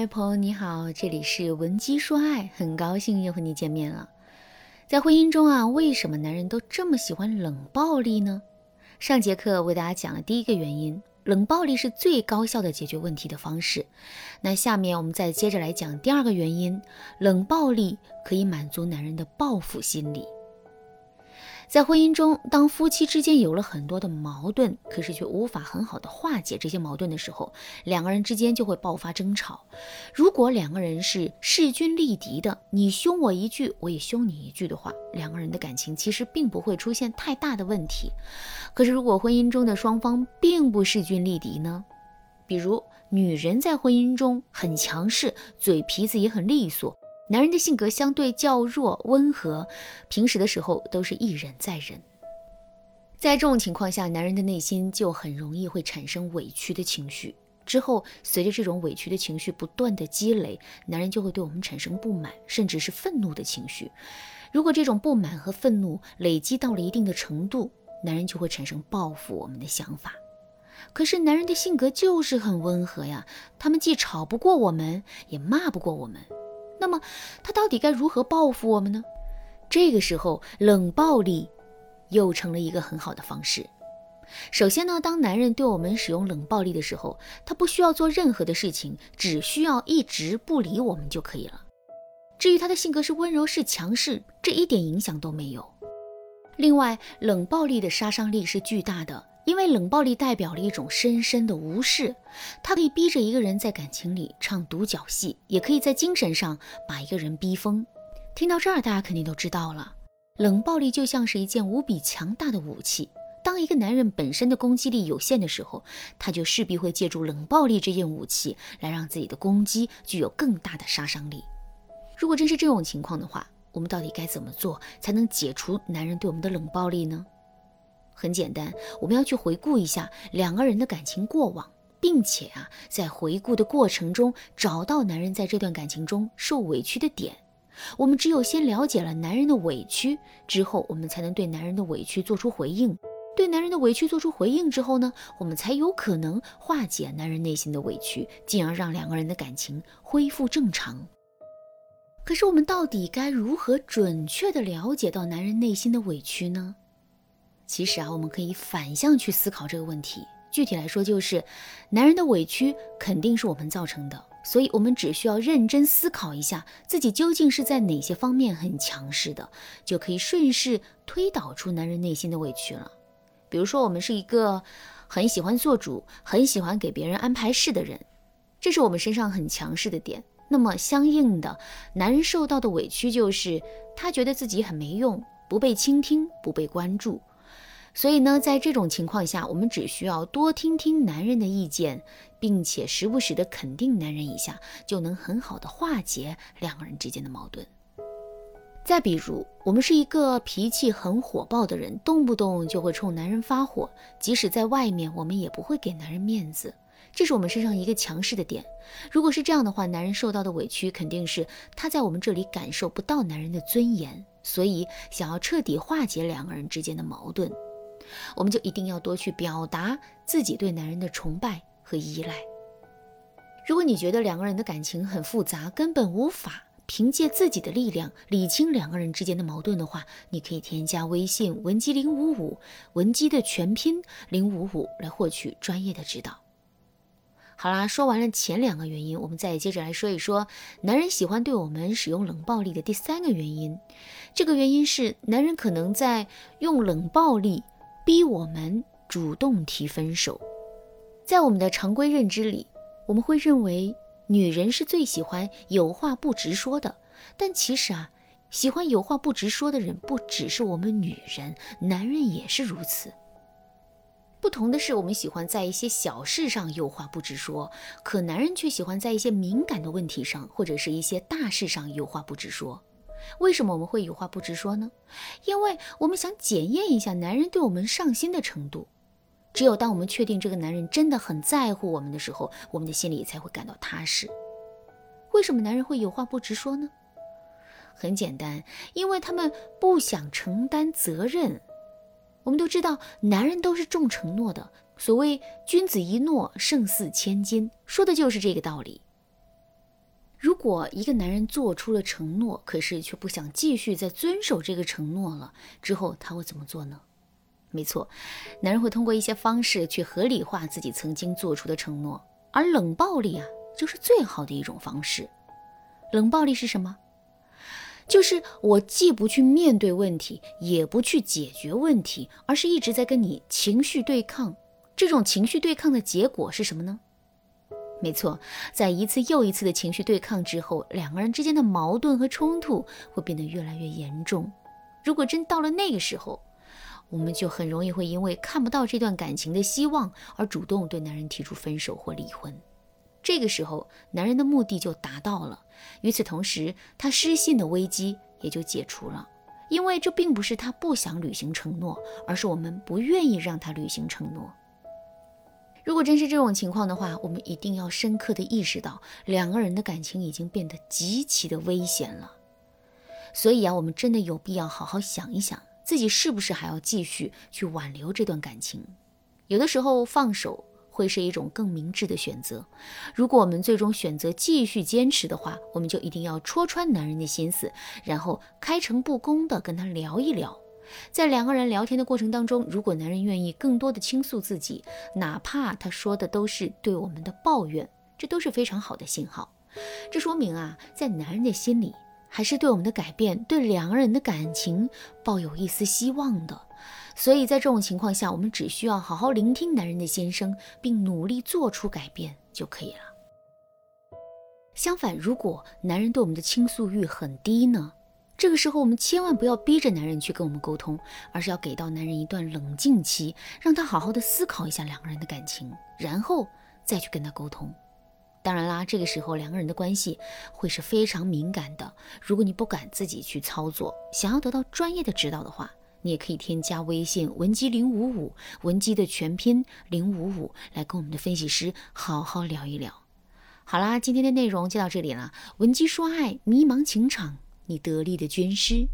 嗨，朋友你好，这里是文姬说爱，很高兴又和你见面了。在婚姻中啊，为什么男人都这么喜欢冷暴力呢？上节课为大家讲了第一个原因，冷暴力是最高效的解决问题的方式。那下面我们再接着来讲第二个原因，冷暴力可以满足男人的报复心理。在婚姻中，当夫妻之间有了很多的矛盾，可是却无法很好的化解这些矛盾的时候，两个人之间就会爆发争吵。如果两个人是势均力敌的，你凶我一句，我也凶你一句的话，两个人的感情其实并不会出现太大的问题。可是如果婚姻中的双方并不势均力敌呢？比如女人在婚姻中很强势，嘴皮子也很利索。男人的性格相对较弱、温和，平时的时候都是一忍再忍。在这种情况下，男人的内心就很容易会产生委屈的情绪。之后，随着这种委屈的情绪不断的积累，男人就会对我们产生不满，甚至是愤怒的情绪。如果这种不满和愤怒累积到了一定的程度，男人就会产生报复我们的想法。可是，男人的性格就是很温和呀，他们既吵不过我们，也骂不过我们。那么他到底该如何报复我们呢？这个时候，冷暴力又成了一个很好的方式。首先呢，当男人对我们使用冷暴力的时候，他不需要做任何的事情，只需要一直不理我们就可以了。至于他的性格是温柔是强势，这一点影响都没有。另外，冷暴力的杀伤力是巨大的。因为冷暴力代表了一种深深的无视，它可以逼着一个人在感情里唱独角戏，也可以在精神上把一个人逼疯。听到这儿，大家肯定都知道了，冷暴力就像是一件无比强大的武器。当一个男人本身的攻击力有限的时候，他就势必会借助冷暴力这件武器来让自己的攻击具有更大的杀伤力。如果真是这种情况的话，我们到底该怎么做才能解除男人对我们的冷暴力呢？很简单，我们要去回顾一下两个人的感情过往，并且啊，在回顾的过程中找到男人在这段感情中受委屈的点。我们只有先了解了男人的委屈之后，我们才能对男人的委屈做出回应。对男人的委屈做出回应之后呢，我们才有可能化解男人内心的委屈，进而让两个人的感情恢复正常。可是我们到底该如何准确的了解到男人内心的委屈呢？其实啊，我们可以反向去思考这个问题。具体来说，就是男人的委屈肯定是我们造成的，所以我们只需要认真思考一下自己究竟是在哪些方面很强势的，就可以顺势推导出男人内心的委屈了。比如说，我们是一个很喜欢做主、很喜欢给别人安排事的人，这是我们身上很强势的点。那么相应的，男人受到的委屈就是他觉得自己很没用，不被倾听，不被关注。所以呢，在这种情况下，我们只需要多听听男人的意见，并且时不时的肯定男人一下，就能很好的化解两个人之间的矛盾。再比如，我们是一个脾气很火爆的人，动不动就会冲男人发火，即使在外面，我们也不会给男人面子，这是我们身上一个强势的点。如果是这样的话，男人受到的委屈肯定是他在我们这里感受不到男人的尊严，所以想要彻底化解两个人之间的矛盾。我们就一定要多去表达自己对男人的崇拜和依赖。如果你觉得两个人的感情很复杂，根本无法凭借自己的力量理清两个人之间的矛盾的话，你可以添加微信文姬零五五，文姬的全拼零五五来获取专业的指导。好啦，说完了前两个原因，我们再接着来说一说男人喜欢对我们使用冷暴力的第三个原因。这个原因是男人可能在用冷暴力。逼我们主动提分手，在我们的常规认知里，我们会认为女人是最喜欢有话不直说的。但其实啊，喜欢有话不直说的人不只是我们女人，男人也是如此。不同的是，我们喜欢在一些小事上有话不直说，可男人却喜欢在一些敏感的问题上，或者是一些大事上有话不直说。为什么我们会有话不直说呢？因为我们想检验一下男人对我们上心的程度。只有当我们确定这个男人真的很在乎我们的时候，我们的心里才会感到踏实。为什么男人会有话不直说呢？很简单，因为他们不想承担责任。我们都知道，男人都是重承诺的。所谓君子一诺胜似千金，说的就是这个道理。如果一个男人做出了承诺，可是却不想继续再遵守这个承诺了，之后他会怎么做呢？没错，男人会通过一些方式去合理化自己曾经做出的承诺，而冷暴力啊，就是最好的一种方式。冷暴力是什么？就是我既不去面对问题，也不去解决问题，而是一直在跟你情绪对抗。这种情绪对抗的结果是什么呢？没错，在一次又一次的情绪对抗之后，两个人之间的矛盾和冲突会变得越来越严重。如果真到了那个时候，我们就很容易会因为看不到这段感情的希望而主动对男人提出分手或离婚。这个时候，男人的目的就达到了。与此同时，他失信的危机也就解除了，因为这并不是他不想履行承诺，而是我们不愿意让他履行承诺。如果真是这种情况的话，我们一定要深刻的意识到，两个人的感情已经变得极其的危险了。所以啊，我们真的有必要好好想一想，自己是不是还要继续去挽留这段感情。有的时候放手会是一种更明智的选择。如果我们最终选择继续坚持的话，我们就一定要戳穿男人的心思，然后开诚布公的跟他聊一聊。在两个人聊天的过程当中，如果男人愿意更多的倾诉自己，哪怕他说的都是对我们的抱怨，这都是非常好的信号。这说明啊，在男人的心里还是对我们的改变、对两个人的感情抱有一丝希望的。所以在这种情况下，我们只需要好好聆听男人的心声，并努力做出改变就可以了。相反，如果男人对我们的倾诉欲很低呢？这个时候，我们千万不要逼着男人去跟我们沟通，而是要给到男人一段冷静期，让他好好的思考一下两个人的感情，然后再去跟他沟通。当然啦，这个时候两个人的关系会是非常敏感的。如果你不敢自己去操作，想要得到专业的指导的话，你也可以添加微信文姬零五五，文姬的全拼零五五，来跟我们的分析师好好聊一聊。好啦，今天的内容就到这里了。文姬说爱，迷茫情场。你得力的军师。